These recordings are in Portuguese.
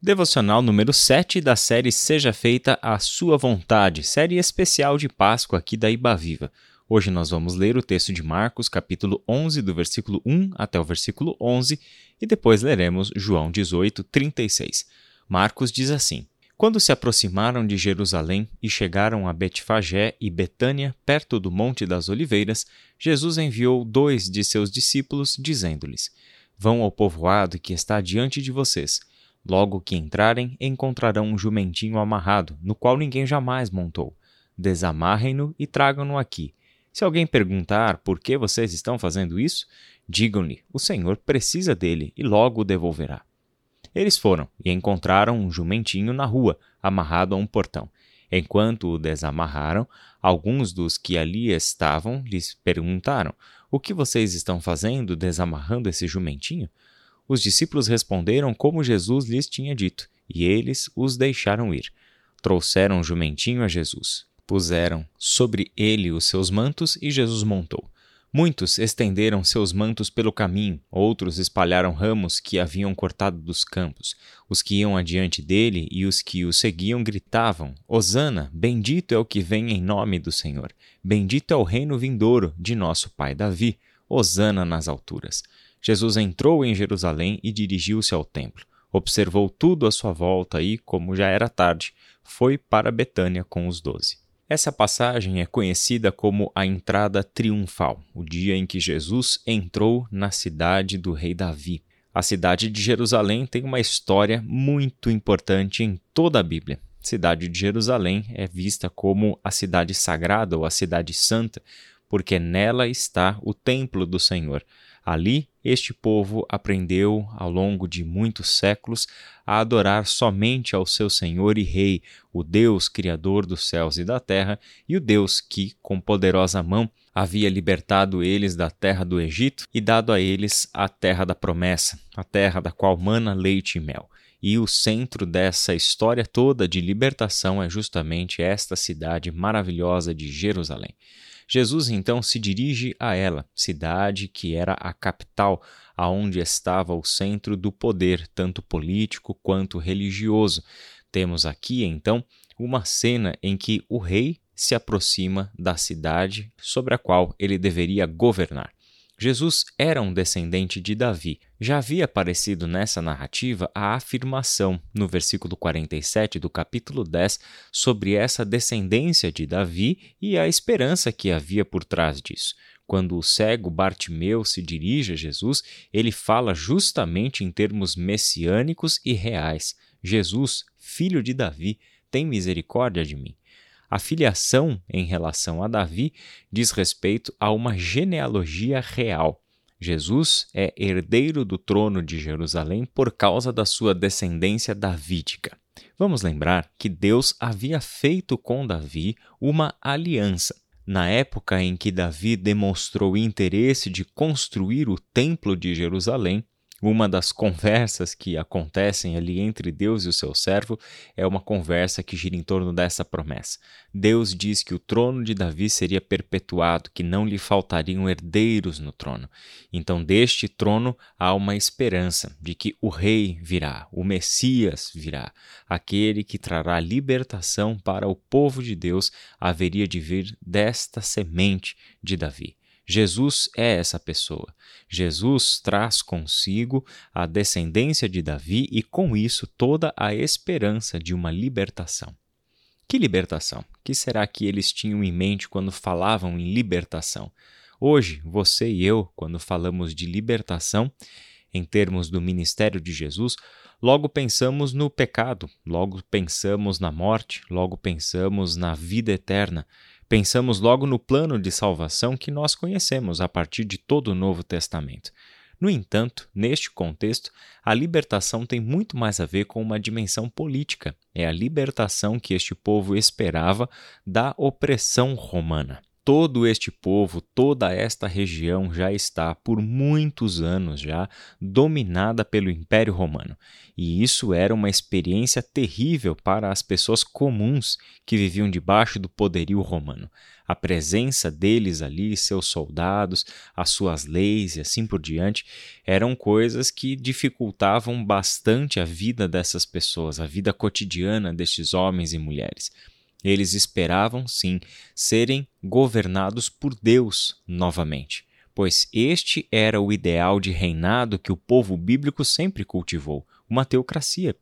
Devocional número 7 da série Seja Feita a Sua Vontade, série especial de Páscoa aqui da Iba Viva. Hoje nós vamos ler o texto de Marcos, capítulo 11, do versículo 1 até o versículo 11, e depois leremos João 18, 36. Marcos diz assim: Quando se aproximaram de Jerusalém e chegaram a Betfagé e Betânia, perto do Monte das Oliveiras, Jesus enviou dois de seus discípulos, dizendo-lhes: Vão ao povoado que está diante de vocês Logo que entrarem, encontrarão um jumentinho amarrado, no qual ninguém jamais montou. Desamarrem-no e tragam-no aqui. Se alguém perguntar por que vocês estão fazendo isso, digam-lhe: o Senhor precisa dele e logo o devolverá. Eles foram e encontraram um jumentinho na rua, amarrado a um portão. Enquanto o desamarraram, alguns dos que ali estavam lhes perguntaram: O que vocês estão fazendo desamarrando esse jumentinho? Os discípulos responderam como Jesus lhes tinha dito, e eles os deixaram ir. Trouxeram o jumentinho a Jesus. Puseram sobre ele os seus mantos e Jesus montou. Muitos estenderam seus mantos pelo caminho, outros espalharam ramos que haviam cortado dos campos. Os que iam adiante dele e os que o seguiam gritavam: Hosana, bendito é o que vem em nome do Senhor. Bendito é o reino vindouro de nosso pai Davi. Hosana nas alturas. Jesus entrou em Jerusalém e dirigiu-se ao templo. Observou tudo à sua volta e, como já era tarde, foi para Betânia com os doze. Essa passagem é conhecida como a entrada triunfal, o dia em que Jesus entrou na cidade do rei Davi. A cidade de Jerusalém tem uma história muito importante em toda a Bíblia. A cidade de Jerusalém é vista como a cidade sagrada ou a cidade santa, porque nela está o templo do Senhor. Ali, este povo aprendeu, ao longo de muitos séculos, a adorar somente ao seu Senhor e Rei, o Deus Criador dos céus e da terra, e o Deus que, com poderosa mão, havia libertado eles da terra do Egito e dado a eles a terra da promessa, a terra da qual mana leite e mel. E o centro dessa história toda de libertação é justamente esta cidade maravilhosa de Jerusalém. Jesus então se dirige a ela, cidade que era a capital, aonde estava o centro do poder, tanto político quanto religioso. Temos aqui então uma cena em que o rei se aproxima da cidade sobre a qual ele deveria governar. Jesus era um descendente de Davi. Já havia aparecido nessa narrativa a afirmação, no versículo 47 do capítulo 10, sobre essa descendência de Davi e a esperança que havia por trás disso. Quando o cego Bartimeu se dirige a Jesus, ele fala justamente em termos messiânicos e reais: Jesus, filho de Davi, tem misericórdia de mim. A filiação em relação a Davi diz respeito a uma genealogia real. Jesus é herdeiro do trono de Jerusalém por causa da sua descendência davídica. Vamos lembrar que Deus havia feito com Davi uma aliança. Na época em que Davi demonstrou interesse de construir o Templo de Jerusalém, uma das conversas que acontecem ali entre Deus e o seu servo é uma conversa que gira em torno dessa promessa. Deus diz que o trono de Davi seria perpetuado, que não lhe faltariam herdeiros no trono. Então, deste trono há uma esperança de que o rei virá, o Messias virá, aquele que trará libertação para o povo de Deus haveria de vir desta semente de Davi. Jesus é essa pessoa. Jesus traz consigo a descendência de Davi e, com isso, toda a esperança de uma libertação. Que libertação? Que será que eles tinham em mente quando falavam em libertação? Hoje, você e eu, quando falamos de libertação, em termos do ministério de Jesus, logo pensamos no pecado, logo pensamos na morte, logo pensamos na vida eterna. Pensamos logo no plano de salvação que nós conhecemos a partir de todo o Novo Testamento. No entanto, neste contexto, a libertação tem muito mais a ver com uma dimensão política. É a libertação que este povo esperava da opressão romana. Todo este povo, toda esta região já está por muitos anos já dominada pelo Império Romano. E isso era uma experiência terrível para as pessoas comuns que viviam debaixo do poderio romano. A presença deles ali, seus soldados, as suas leis e assim por diante, eram coisas que dificultavam bastante a vida dessas pessoas, a vida cotidiana destes homens e mulheres. Eles esperavam, sim, serem governados por Deus novamente, pois este era o ideal de reinado que o povo bíblico sempre cultivou uma teocracia.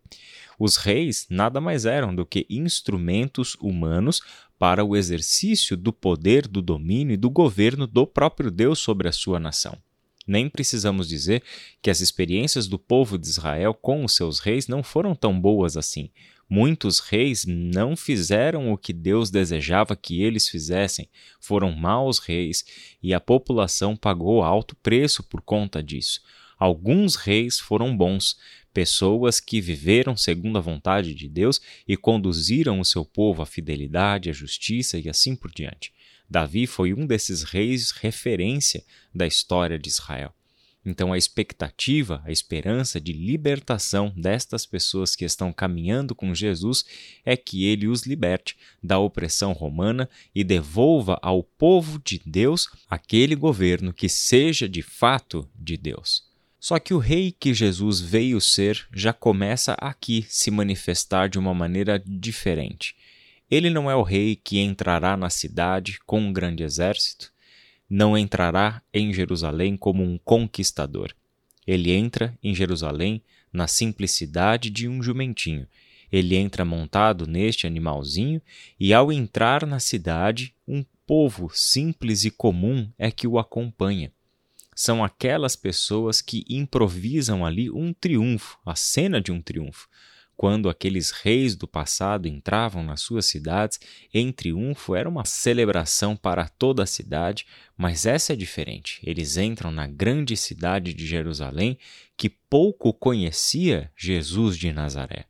Os reis nada mais eram do que instrumentos humanos para o exercício do poder, do domínio e do governo do próprio Deus sobre a sua nação. Nem precisamos dizer que as experiências do povo de Israel com os seus reis não foram tão boas assim. Muitos reis não fizeram o que Deus desejava que eles fizessem, foram maus reis e a população pagou alto preço por conta disso. Alguns reis foram bons, pessoas que viveram segundo a vontade de Deus e conduziram o seu povo à fidelidade, à justiça e assim por diante. Davi foi um desses reis referência da história de Israel. Então, a expectativa, a esperança de libertação destas pessoas que estão caminhando com Jesus é que ele os liberte da opressão romana e devolva ao povo de Deus aquele governo que seja de fato de Deus. Só que o rei que Jesus veio ser já começa aqui se manifestar de uma maneira diferente. Ele não é o rei que entrará na cidade com um grande exército, não entrará em Jerusalém como um conquistador. Ele entra em Jerusalém na simplicidade de um jumentinho. Ele entra montado neste animalzinho e, ao entrar na cidade, um povo simples e comum é que o acompanha. São aquelas pessoas que improvisam ali um triunfo, a cena de um triunfo. Quando aqueles reis do passado entravam nas suas cidades em triunfo, era uma celebração para toda a cidade, mas essa é diferente. Eles entram na grande cidade de Jerusalém, que pouco conhecia Jesus de Nazaré.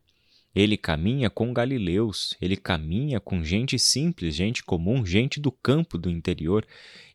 Ele caminha com galileus, ele caminha com gente simples, gente comum, gente do campo do interior,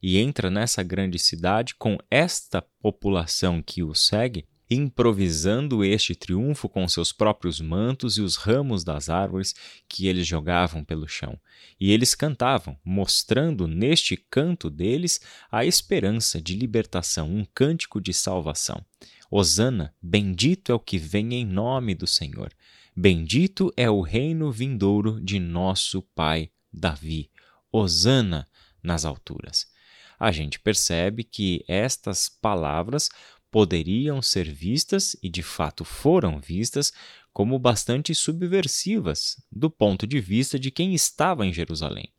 e entra nessa grande cidade com esta população que o segue improvisando este triunfo com seus próprios mantos e os ramos das árvores que eles jogavam pelo chão. E eles cantavam, mostrando neste canto deles a esperança de libertação, um cântico de salvação. Hosana, bendito é o que vem em nome do Senhor. Bendito é o reino vindouro de nosso pai Davi. Hosana nas alturas. A gente percebe que estas palavras poderiam ser vistas, e de fato foram vistas, como bastante subversivas do ponto de vista de quem estava em Jerusalém.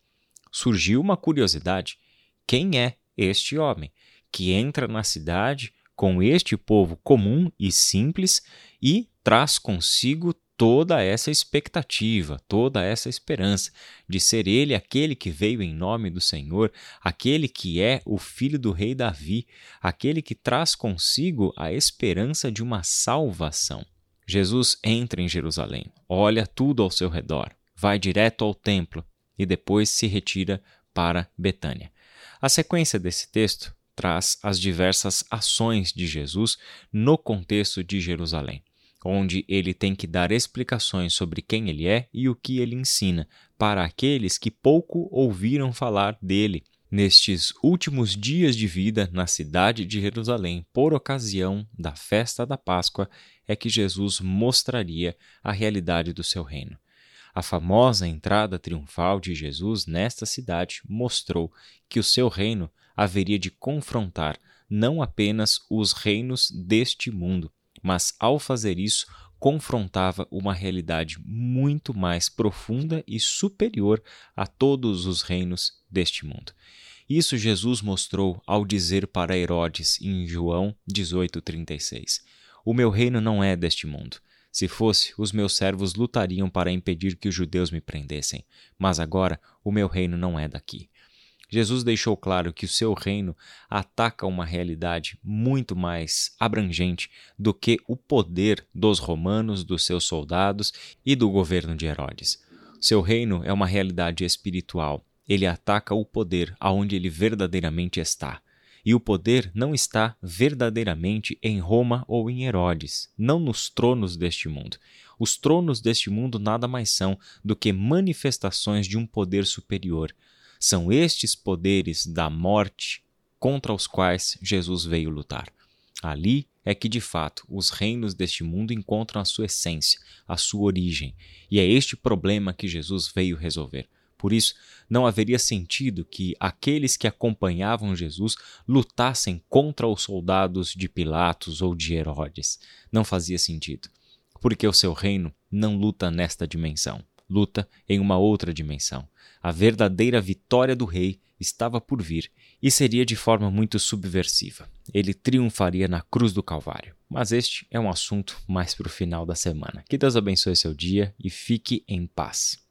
Surgiu uma curiosidade: quem é este homem que entra na cidade com este povo comum e simples e traz consigo toda essa expectativa, toda essa esperança de ser ele aquele que veio em nome do Senhor, aquele que é o filho do rei Davi, aquele que traz consigo a esperança de uma salvação. Jesus entra em Jerusalém, olha tudo ao seu redor, vai direto ao templo e depois se retira para Betânia. A sequência desse texto traz as diversas ações de Jesus no contexto de Jerusalém onde ele tem que dar explicações sobre quem ele é e o que ele ensina para aqueles que pouco ouviram falar dele nestes últimos dias de vida na cidade de Jerusalém, por ocasião da festa da Páscoa, é que Jesus mostraria a realidade do seu reino. A famosa entrada triunfal de Jesus nesta cidade mostrou que o seu reino haveria de confrontar não apenas os reinos deste mundo, mas ao fazer isso, confrontava uma realidade muito mais profunda e superior a todos os reinos deste mundo. Isso Jesus mostrou ao dizer para Herodes em João 18:36. O meu reino não é deste mundo. Se fosse, os meus servos lutariam para impedir que os judeus me prendessem, mas agora o meu reino não é daqui. Jesus deixou claro que o seu reino ataca uma realidade muito mais abrangente do que o poder dos romanos, dos seus soldados e do governo de Herodes. Seu reino é uma realidade espiritual, ele ataca o poder aonde ele verdadeiramente está. E o poder não está verdadeiramente em Roma ou em Herodes, não nos tronos deste mundo. Os tronos deste mundo nada mais são do que manifestações de um poder superior. São estes poderes da morte contra os quais Jesus veio lutar. Ali é que, de fato, os reinos deste mundo encontram a sua essência, a sua origem, e é este problema que Jesus veio resolver. Por isso, não haveria sentido que aqueles que acompanhavam Jesus lutassem contra os soldados de Pilatos ou de Herodes. Não fazia sentido, porque o seu reino não luta nesta dimensão, luta em uma outra dimensão. A verdadeira vitória do rei estava por vir e seria de forma muito subversiva. Ele triunfaria na cruz do Calvário. Mas este é um assunto mais para o final da semana. Que Deus abençoe seu dia e fique em paz.